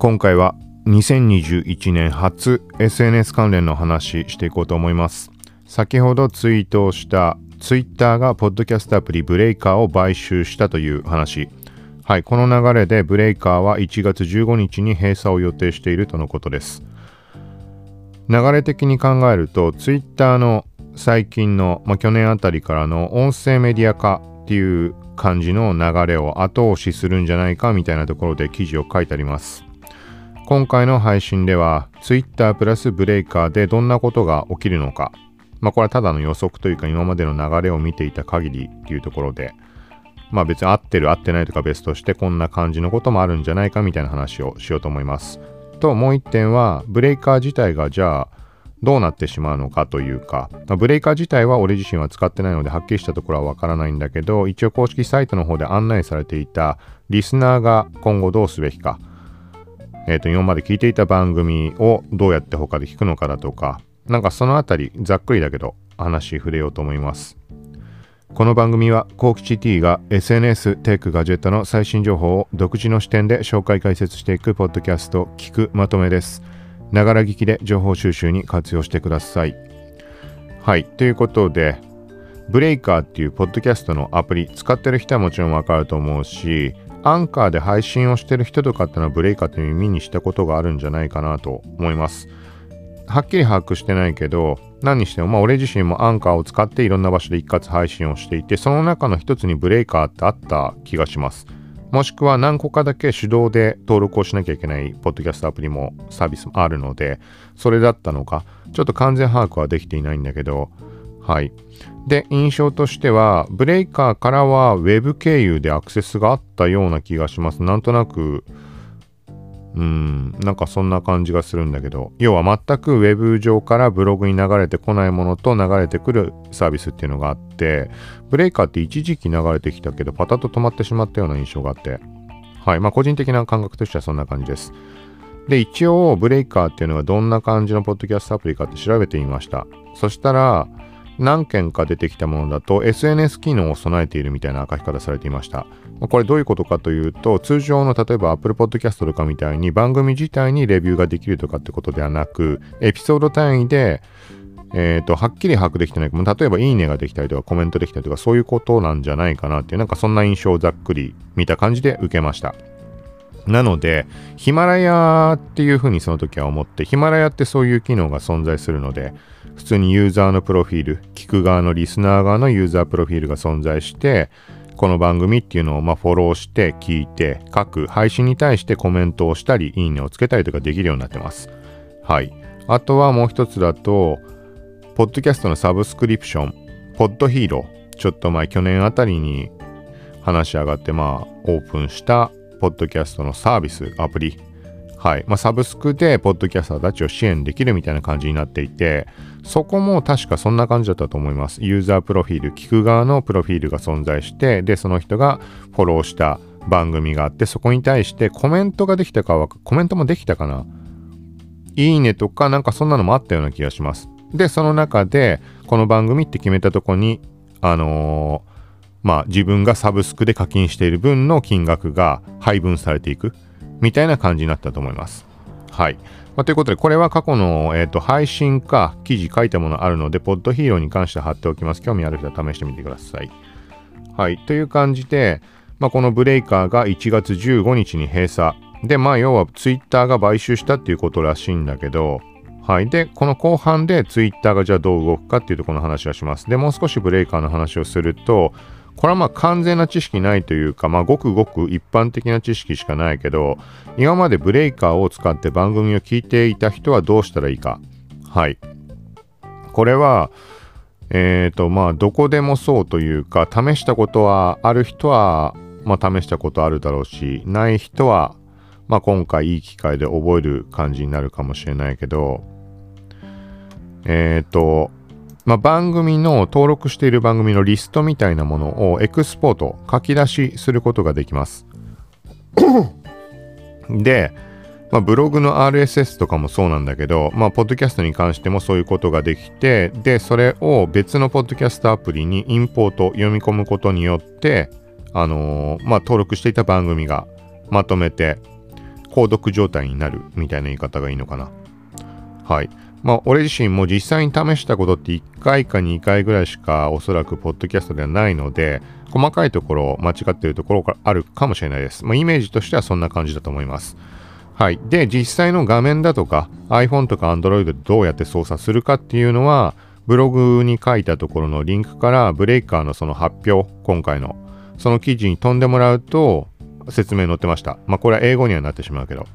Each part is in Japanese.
今回は2021年初 SNS 関連の話していこうと思います。先ほどツイートをしたツイッターがポッドキャストアプリブレイカーを買収したという話。はいこの流れでブレイカーは1月15日に閉鎖を予定しているとのことです。流れ的に考えるとツイッターの最近の、まあ、去年あたりからの音声メディア化っていう感じの流れを後押しするんじゃないかみたいなところで記事を書いてあります。今回の配信では Twitter プラスブレイカーでどんなことが起きるのか。まあこれはただの予測というか今までの流れを見ていた限りっていうところで。まあ別に合ってる合ってないとか別としてこんな感じのこともあるんじゃないかみたいな話をしようと思います。ともう一点はブレイカー自体がじゃあどうなってしまうのかというか、まあ、ブレイカー自体は俺自身は使ってないのではっきりしたところはわからないんだけど一応公式サイトの方で案内されていたリスナーが今後どうすべきか。えっ、ー、と、今まで聞いていた番組をどうやって他で聞くのかだとか、なんかそのあたり、ざっくりだけど、話触れようと思います。この番組は、コーキチ T が SNS、テック、ガジェットの最新情報を独自の視点で紹介解説していくポッドキャスト、聞くまとめです。ながら聞きで情報収集に活用してください。はい、ということで、ブレイカーっていうポッドキャストのアプリ使ってる人はもちろんわかると思うし、アンカーで配信をしてる人とかってのはブレイカーという耳にしたことがあるんじゃないかなと思います。はっきり把握してないけど、何にしても、まあ俺自身もアンカーを使っていろんな場所で一括配信をしていて、その中の一つにブレイカーってあった気がします。もしくは何個かだけ手動で登録をしなきゃいけないポッドキャストアプリもサービスもあるので、それだったのか、ちょっと完全把握はできていないんだけど、はい。で、印象としては、ブレイカーからは Web 経由でアクセスがあったような気がします。なんとなく、うん、なんかそんな感じがするんだけど、要は全く Web 上からブログに流れてこないものと流れてくるサービスっていうのがあって、ブレイカーって一時期流れてきたけど、パタッと止まってしまったような印象があって、はい、まあ個人的な感覚としてはそんな感じです。で、一応、ブレイカーっていうのがどんな感じのポッドキャストアプリかって調べてみました。そしたら、何件か出てきたものだと SNS 機能を備えているみたいな書き方されていました。これどういうことかというと、通常の例えば Apple Podcast とかみたいに番組自体にレビューができるとかってことではなく、エピソード単位で、え、ー、と、はっきり把握できてない、例えばいいねができたりとかコメントできたりとかそういうことなんじゃないかなっていう、なんかそんな印象をざっくり見た感じで受けました。なので、ヒマラヤっていうふうにその時は思って、ヒマラヤってそういう機能が存在するので、普通にユーザーのプロフィール、聞く側のリスナー側のユーザープロフィールが存在して、この番組っていうのをまフォローして聞いて、各配信に対してコメントをしたり、いいねをつけたりとかできるようになってます。はい。あとはもう一つだと、ポッドキャストのサブスクリプション、ポッドヒーロー、ちょっと前、去年あたりに話し上がって、まあ、オープンしたポッドキャストのサービス、アプリ。はい。まあ、サブスクで、ポッドキャスターたちを支援できるみたいな感じになっていて、そこも確かそんな感じだったと思います。ユーザープロフィール、聞く側のプロフィールが存在して、で、その人がフォローした番組があって、そこに対してコメントができたかは、コメントもできたかないいねとか、なんかそんなのもあったような気がします。で、その中で、この番組って決めたとこに、あのーまあ自分がサブスクで課金している分の金額が配分されていくみたいな感じになったと思います。はい。まあ、ということで、これは過去の、えーと、配信か記事書いたものあるので、ポッドヒーローに関して貼っておきます。興味ある人は試してみてください。はい。という感じで、まあ、このブレイカーが1月15日に閉鎖。で、まあ、要はツイッターが買収したっていうことらしいんだけど、はい。で、この後半でツイッターがじゃあどう動くかっていうとこの話はします。で、もう少しブレイカーの話をすると、これはまあ完全な知識ないというか、まあごくごく一般的な知識しかないけど、今までブレイカーを使って番組を聞いていた人はどうしたらいいか。はい。これは、えっ、ー、とまあどこでもそうというか、試したことはある人は、まあ試したことあるだろうし、ない人は、まあ今回いい機会で覚える感じになるかもしれないけど、えっ、ー、と、まあ、番組の登録している番組のリストみたいなものをエクスポート、書き出しすることができます。で、まあ、ブログの RSS とかもそうなんだけど、まあ、ポッドキャストに関してもそういうことができて、で、それを別のポッドキャストアプリにインポート、読み込むことによって、あのー、まあ、登録していた番組がまとめて購読状態になるみたいな言い方がいいのかな。はい。まあ、俺自身も実際に試したことって1回か2回ぐらいしかおそらくポッドキャストではないので、細かいところ、間違っているところがあるかもしれないです。まあ、イメージとしてはそんな感じだと思います。はい。で、実際の画面だとか iPhone とか Android でどうやって操作するかっていうのは、ブログに書いたところのリンクからブレイカーのその発表、今回の、その記事に飛んでもらうと説明載ってました。まあこれは英語にはなってしまうけど。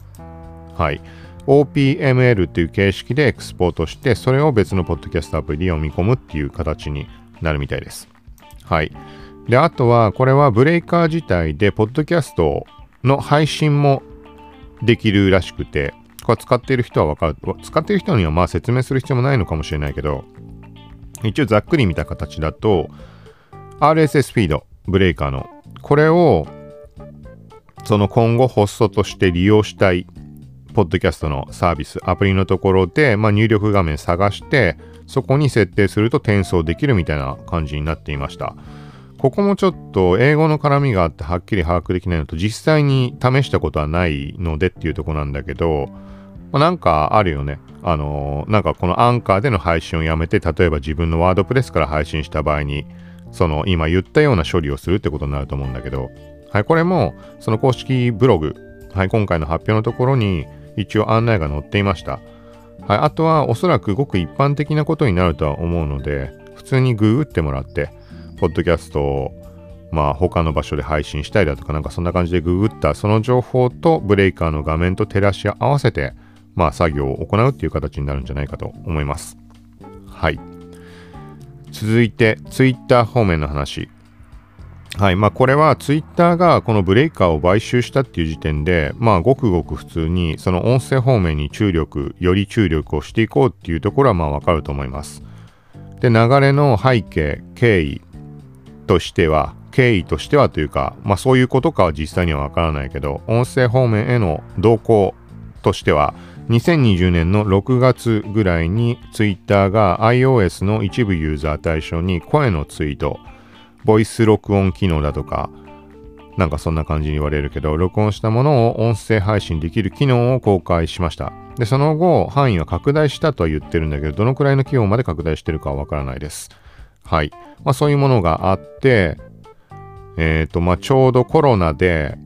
はい。OPML っていう形式でエクスポートして、それを別のポッドキャストアプリで読み込むっていう形になるみたいです。はい。で、あとは、これはブレイカー自体で、ポッドキャストの配信もできるらしくて、これ使っている人はわかる。使っている人にはまあ説明する必要もないのかもしれないけど、一応ざっくり見た形だと、RSS フィード、ブレイカーの、これを、その今後ホストとして利用したい、ポッドキャストのサービス、アプリのところで、まあ、入力画面探して、そこに設定すると転送できるみたいな感じになっていました。ここもちょっと英語の絡みがあってはっきり把握できないのと実際に試したことはないのでっていうとこなんだけど、まあ、なんかあるよね。あのー、なんかこのアンカーでの配信をやめて、例えば自分のワードプレスから配信した場合に、その今言ったような処理をするってことになると思うんだけど、はい、これもその公式ブログ、はい、今回の発表のところに一応案内が載っていました。はい、あとはおそらくごく一般的なことになるとは思うので、普通にググってもらって、ポッドキャストをまあ他の場所で配信したいだとかなんかそんな感じでググったその情報とブレイカーの画面と照らし合わせてまあ、作業を行うっていう形になるんじゃないかと思います。はい。続いて、Twitter 方面の話。はい。まあ、これは Twitter がこのブレイカーを買収したっていう時点で、まあ、ごくごく普通に、その音声方面に注力、より注力をしていこうっていうところは、まあ、わかると思います。で、流れの背景、経緯としては、経緯としてはというか、まあ、そういうことかは実際にはわからないけど、音声方面への動向としては、2020年の6月ぐらいに Twitter が iOS の一部ユーザー対象に声のツイート、ボイス録音機能だとか、なんかそんな感じに言われるけど、録音したものを音声配信できる機能を公開しました。で、その後、範囲は拡大したとは言ってるんだけど、どのくらいの規模まで拡大してるかはわからないです。はい。まあそういうものがあって、えっ、ー、と、まあちょうどコロナで、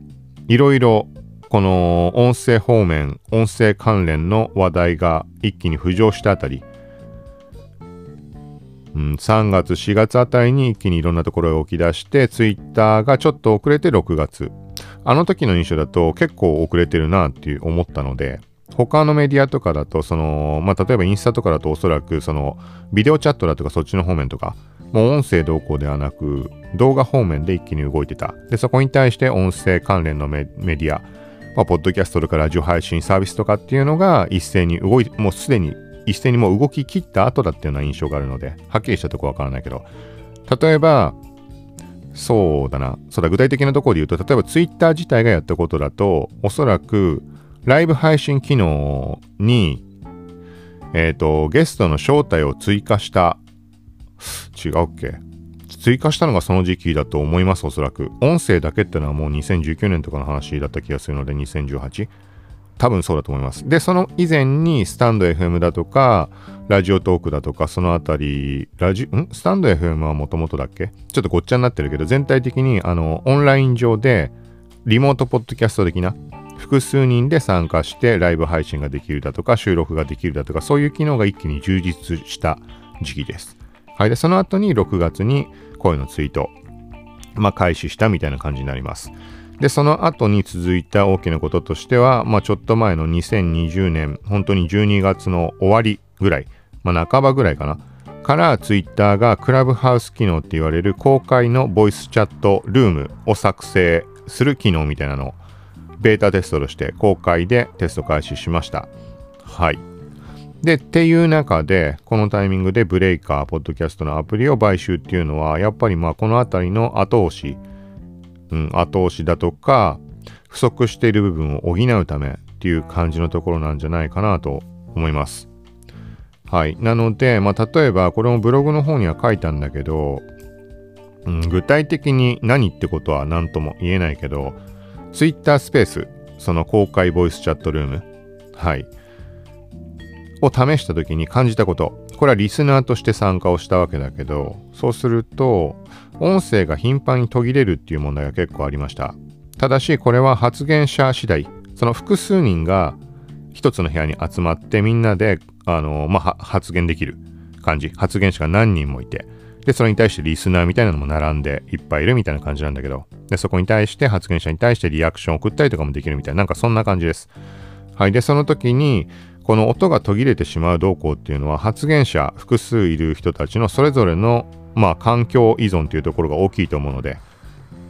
いろいろこの音声方面、音声関連の話題が一気に浮上したあたり、うん、3月、4月あたりに一気にいろんなところが起き出して、ツイッターがちょっと遅れて6月。あの時の印象だと結構遅れてるなっていう思ったので、他のメディアとかだと、その、まあ、例えばインスタとかだとおそらく、その、ビデオチャットだとかそっちの方面とか、もう音声動向ではなく、動画方面で一気に動いてた。で、そこに対して音声関連のメディア、まあ、ポッドキャストとかラジオ配信サービスとかっていうのが一斉に動いてもうすでに一斉にもう動き切った後だっていうような印象があるので、はっきりしたとこわからないけど、例えば、そうだな、そうだ、具体的なところで言うと、例えば Twitter 自体がやったことだと、おそらくライブ配信機能に、えっ、ー、と、ゲストの招待を追加した、違うっけ？追加したのがその時期だと思います、おそらく。音声だけってのはもう2019年とかの話だった気がするので、2018? 多分そうだと思います。で、その以前にスタンド FM だとか、ラジオトークだとか、そのあたり、ラジ、ん？スタンド FM はもともとだっけ？ちょっとごっちゃになってるけど、全体的に、あの、オンライン上で、リモートポッドキャスト的な、複数人で参加してライブ配信ができるだとか、収録ができるだとか、そういう機能が一気に充実した時期です。はい。で、その後に6月に声のツイート、まあ、開始したみたいな感じになります。で、その後に続いた大きなこととしては、まあ、ちょっと前の2020年、本当に12月の終わりぐらい、まあ、半ばぐらいかな、からツイッターがクラブハウス機能って言われる公開のボイスチャットルームを作成する機能みたいなのをベータテストとして公開でテスト開始しました。はい。で、っていう中で、このタイミングでブレイカー、ポッドキャストのアプリを買収っていうのは、やっぱりまあこのあたりの後押し、うん、後押しだとか、不足している部分を補うためっていう感じのところなんじゃないかなと思います。はい。なので、まあ例えばこれもブログの方には書いたんだけど、うん、具体的に何ってことは何とも言えないけど、Twitter スペースその公開ボイスチャットルーム、はい、を試した時に感じたこと、これはリスナーとして参加をしたわけだけど、そうすると、音声が頻繁に途切れるっていう問題が結構ありました。ただし、これは発言者次第、その複数人が一つの部屋に集まってみんなで、あのまあ、発言できる感じ。発言者が何人もいて。で、それに対してリスナーみたいなのも並んでいっぱいいるみたいな感じなんだけど、で、そこに対して発言者に対してリアクションを送ったりとかもできるみたいな、なんかそんな感じです。はい。で、その時に、この音が途切れてしまう動向っていうのは発言者複数いる人たちのそれぞれのまあ環境依存というところが大きいと思うので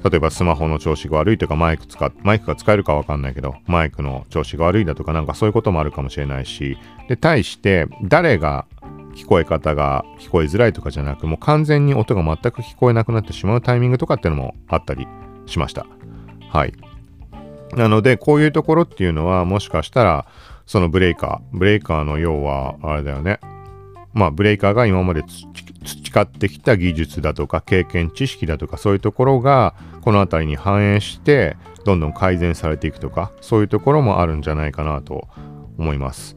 例えばスマホの調子が悪いとかマイク使マイクが使えるかわかんないけどマイクの調子が悪いだとかなんかそういうこともあるかもしれないしで対して誰が聞こえ方が聞こえづらいとかじゃなくもう完全に音が全く聞こえなくなってしまうタイミングとかっていうのもあったりしました。はい。なのでこういうところっていうのはもしかしたらそのブレイカー。ブレイカーの要は、あれだよね。まあ、ブレイカーが今まで培ってきた技術だとか経験知識だとかそういうところがこの辺りに反映してどんどん改善されていくとかそういうところもあるんじゃないかなと思います。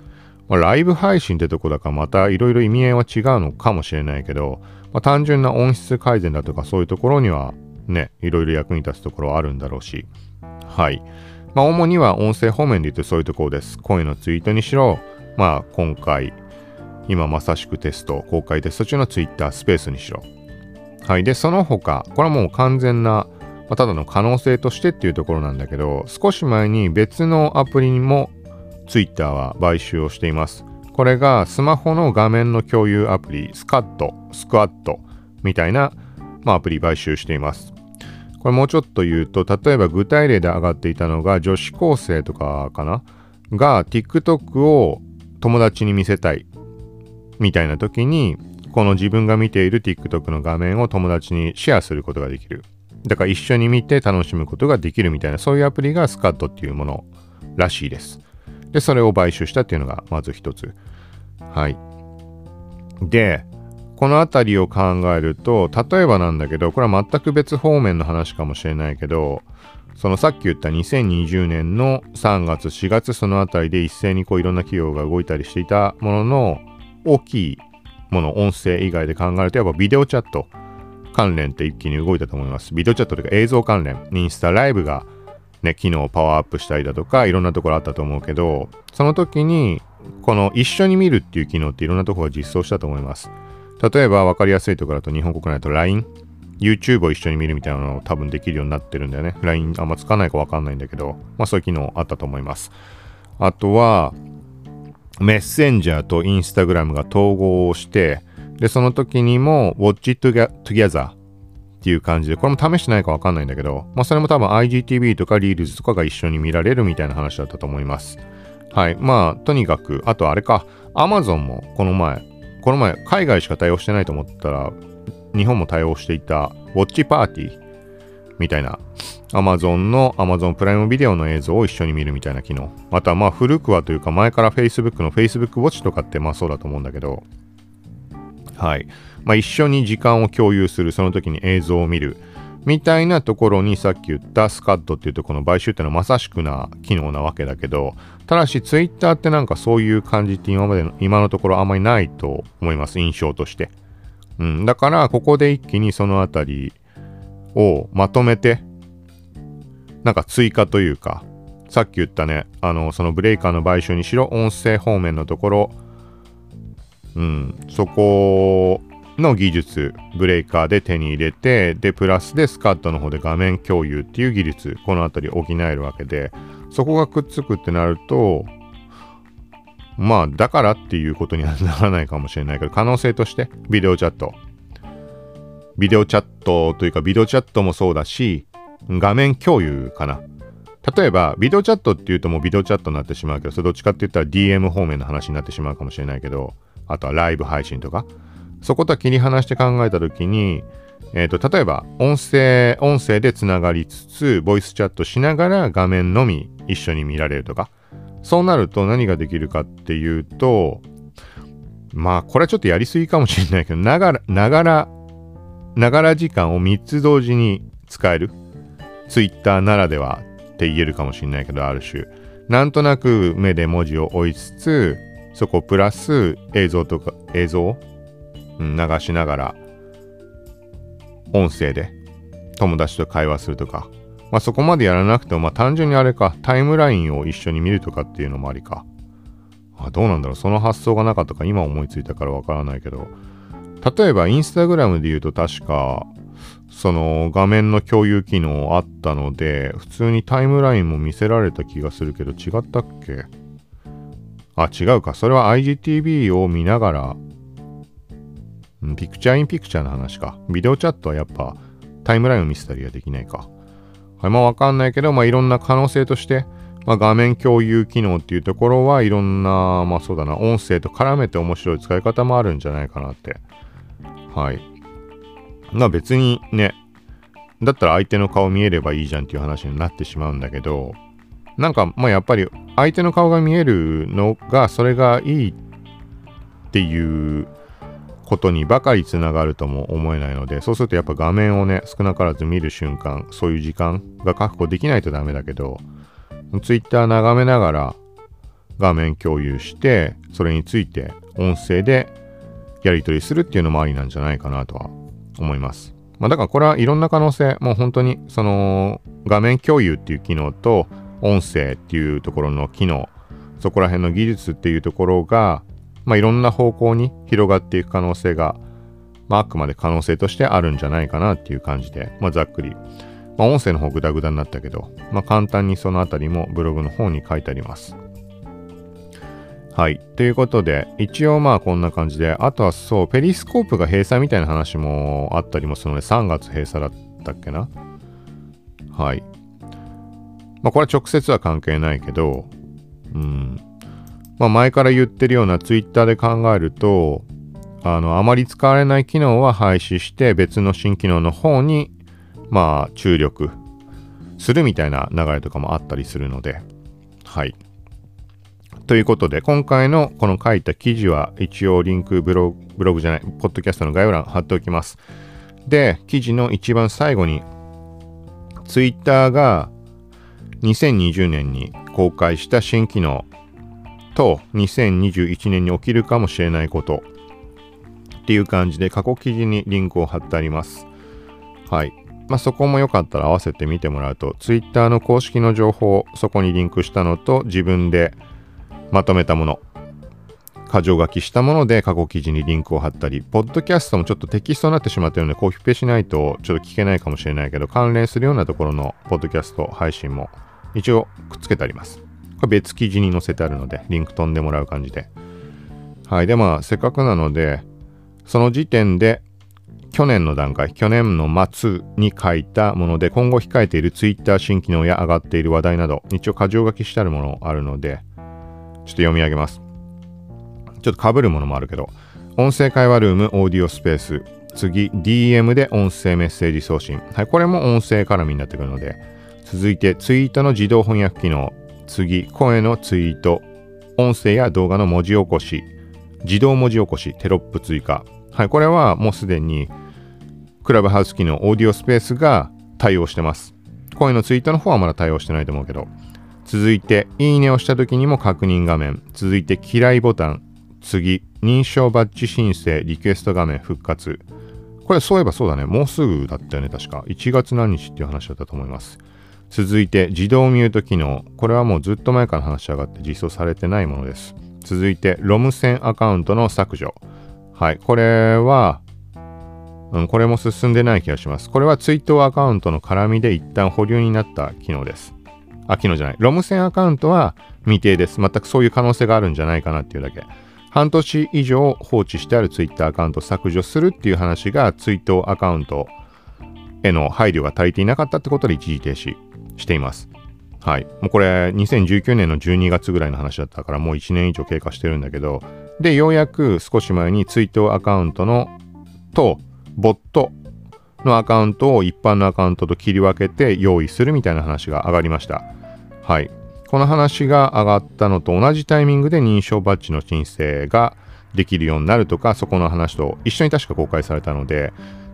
まあ、ライブ配信ってとこだからまたいろいろ意味合いは違うのかもしれないけど、まあ、単純な音質改善だとかそういうところにはねいろいろ役に立つところはあるんだろうしはい。まあ、主には音声方面で言うとそういうところです。声のツイートにしろ、まあ、今回、今まさしくテスト、公開テスト中のツイッタースペースにしろ。はい。で、その他、これはもう完全な、まあ、ただの可能性としてっていうところなんだけど、少し前に別のアプリにもツイッターは買収をしています。これがスマホの画面の共有アプリ、スカット、スクワットみたいな、まあ、アプリ買収しています。これもうちょっと言うと、例えば具体例で上がっていたのが、女子高生とかかな？が TikTok を友達に見せたいみたいな時に、この自分が見ている TikTok の画面を友達にシェアすることができる。だから一緒に見て楽しむことができるみたいな、そういうアプリがスカットっていうものらしいです。で、それを買収したっていうのがまず一つ。はい。で、この辺りを考えると、例えばなんだけど、これは全く別方面の話かもしれないけど、そのさっき言った2020年の3月、4月、その辺りで一斉にこういろんな企業が動いたりしていたものの、大きいもの、音声以外で考えると、やっぱビデオチャット関連って一気に動いたと思います。ビデオチャットというか映像関連、インスタライブがね、機能をパワーアップしたりだとか、いろんなところあったと思うけど、その時に、この一緒に見るっていう機能っていろんなところが実装したと思います。例えば分かりやすいところだと日本国内だと LINE、YouTube を一緒に見るみたいなのを多分できるようになってるんだよね。LINE あんま使わないか分かんないんだけど、まあそういう機能あったと思います。あとは、メッセンジャーとインスタグラムが統合をして、で、その時にも Watch It Together っていう感じで、これも試してないかわかんないんだけど、まあそれも多分 IGTV とか Reels とかが一緒に見られるみたいな話だったと思います。はい。まあ、とにかく、あとあれか、Amazon もこの前、この前、海外しか対応してないと思ったら、日本も対応していた、ウォッチパーティーみたいな、Amazon の Amazon プライムビデオの映像を一緒に見るみたいな機能。また、まあ、古くはというか、前から Facebook の Facebook Watch とかって、まあそうだと思うんだけど、はい。まあ、一緒に時間を共有する、その時に映像を見る。みたいなところにさっき言ったスカットっていうとこの買収っていうのはまさしくな機能なわけだけど、ただしツイッターってなんかそういう感じって今までの、今のところあんまりないと思います、印象として。うん、だからここで一気にそのあたりをまとめて、なんか追加というか、さっき言ったね、あの、そのブレイカーの買収にしろ、音声方面のところ、うん、そこの技術、ブレイカーで手に入れて、で、プラスでスカットの方で画面共有っていう技術、このあたり補えるわけで、そこがくっつくってなると、まあ、だからっていうことにはならないかもしれないけど、可能性として、ビデオチャット。ビデオチャットというか、ビデオチャットもそうだし、画面共有かな。例えば、ビデオチャットっていうともうビデオチャットになってしまうけど、それどっちかって言ったら DM 方面の話になってしまうかもしれないけど、あとはライブ配信とか。そことは切り離して考えたときに、えっ、ー、と、例えば、音声、音声でつながりつつ、ボイスチャットしながら画面のみ一緒に見られるとか。そうなると何ができるかっていうと、まあ、これはちょっとやりすぎかもしれないけど、ながら、ながら、ながら時間を3つ同時に使える。Twitter ならではって言えるかもしれないけど、ある種。なんとなく目で文字を追いつつ、そこプラス映像とか、映像、流しながら、音声で友達と会話するとか、まあ、そこまでやらなくても、まあ、単純にあれか、タイムラインを一緒に見るとかっていうのもありか。あどうなんだろう、その発想がなかったか、今思いついたからわからないけど、例えばインスタグラムで言うと確か、その画面の共有機能あったので、普通にタイムラインも見せられた気がするけど、違ったっけ？あ、違うか。それは IGTV を見ながら、ピクチャーインピクチャーの話か。ビデオチャットはやっぱタイムラインを見せたりはできないか。はい、まあわかんないけど、まあいろんな可能性として、まあ、画面共有機能っていうところはいろんな、まあそうだな、音声と絡めて面白い使い方もあるんじゃないかなってはい。まあ別にね、だったら相手の顔見えればいいじゃんっていう話になってしまうんだけど、なんかまあやっぱり相手の顔が見えるのがそれがいいっていうことにばかりつながるとも思えないのでそうするとやっぱ画面をね少なからず見る瞬間そういう時間が確保できないとダメだけど Twitter 眺めながら画面共有してそれについて音声でやり取りするっていうのもありなんじゃないかなとは思います。まあ、だからこれはいろんな可能性、もう本当にその画面共有っていう機能と音声っていうところの機能、そこら辺の技術っていうところが、まあ、いろんな方向に広がっていく可能性が、まあ、あくまで可能性としてあるんじゃないかなっていう感じで、まあ、ざっくり。まあ、音声の方グダグダになったけど、まあ、簡単にそのあたりもブログの方に書いてあります。はい。ということで、一応まあこんな感じで、あとはそう、ペリスコープが閉鎖みたいな話もあったりもするので、3月閉鎖だったっけな？はい。まあこれは直接は関係ないけど、うん。まあ前から言ってるようなツイッターで考えると、あの、あまり使われない機能は廃止して別の新機能の方に、まあ注力するみたいな流れとかもあったりするので、はい。ということで、今回のこの書いた記事は一応リンクブログ、ブログじゃない、ポッドキャストの概要欄貼っておきます。で、記事の一番最後に、ツイッターが2020年に公開した新機能と2021年に起きるかもしれないことっていう感じで過去記事にリンクを貼ってあります。はい。まあ、そこもよかったら合わせて見てもらうと、Twitter の公式の情報、そこにリンクしたのと自分でまとめたもの、箇条書きしたもので過去記事にリンクを貼ったり、ポッドキャストもちょっとテキストになってしまったようでコピペしないとちょっと聞けないかもしれないけど、関連するようなところのポッドキャスト配信も一応くっつけてあります。これ別記事に載せてあるので、リンク飛んでもらう感じで。はい。で、まあ、せっかくなので、その時点で去年の段階、去年の末に書いたもので、今後控えている Twitter 新機能や上がっている話題など、一応箇条書きしてあるものあるので、ちょっと読み上げます。ちょっと被るものもあるけど、音声会話ルーム、オーディオスペース、次、DM で音声メッセージ送信。はい、これも音声絡みになってくるので、続いて、ツイートの自動翻訳機能。次、声のツイート。音声や動画の文字起こし。自動文字起こし、テロップ追加。はい、これはもうすでに、クラブハウス機能、オーディオスペースが対応してます。声のツイートの方はまだ対応してないと思うけど、続いて、いいねをした時にも確認画面。続いて、嫌いボタン。次、認証バッジ申請、リクエスト画面復活。これそういえばそうだね。もうすぐだったよね、確か。1月何日っていう話だったと思います。続いて、自動ミュート機能。これはもうずっと前から話し上がって実装されてないものです。続いて、ロム線アカウントの削除。はい。これは、うん、これも進んでない気がします。これはツイートアカウントの絡みで一旦保留になった機能です。あ、機能じゃない。ロム線アカウントは未定です。全くそういう可能性があるんじゃないかなっていうだけ。半年以上放置してある Twitter アカウントを削除するっていう話がツイートアカウントへの配慮が足りていなかったってことで一時停止しています。はい。もうこれ2019年の12月ぐらいの話だったからもう1年以上経過してるんだけど、で、ようやく少し前にツイートアカウントのとボットのアカウントを一般のアカウントと切り分けて用意するみたいな話が上がりました。はい。この話が上がったのと同じタイミングで認証バッジの申請ができるようになるとか、そこの話と一緒に確か公開されたので、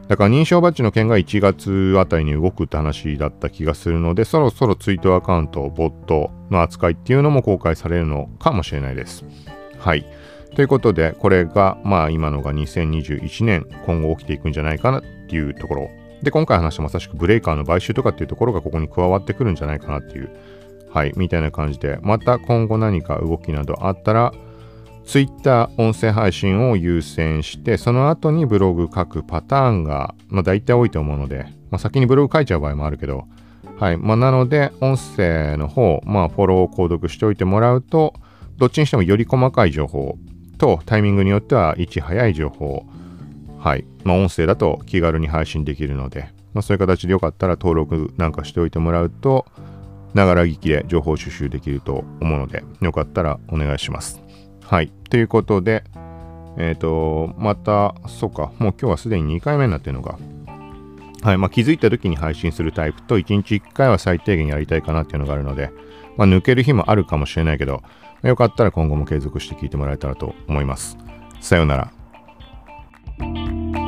だから認証バッジの件が1月あたりに動くって話だった気がするので、そろそろツイートアカウント、ボットの扱いっていうのも公開されるのかもしれないです。はい。ということで、これが、まあ今のが2021年、今後起きていくんじゃないかなっていうところ。で、今回話したまさしくブレイカーの買収とかっていうところがここに加わってくるんじゃないかなっていう、はい、みたいな感じで、また今後何か動きなどあったら、Twitter 音声配信を優先して、その後にブログ書くパターンが、まあ大体多いと思うので、まあ先にブログ書いちゃう場合もあるけど、はい。まあなので、音声の方、まあフォローを、購読しておいてもらうと、どっちにしてもより細かい情報と、タイミングによってはいち早い情報、はい。まあ音声だと気軽に配信できるので、まあそういう形でよかったら登録なんかしておいてもらうと、ながら聞きで情報収集できると思うので、よかったらお願いします。はい。ということで、えっ、ー、と、また、そうか、もう今日はすでに2回目になってるのが、はい。まあ、気づいた時に配信するタイプと、1日1回は最低限やりたいかなっていうのがあるので、まあ、抜ける日もあるかもしれないけど、よかったら今後も継続して聞いてもらえたらと思います。さようなら。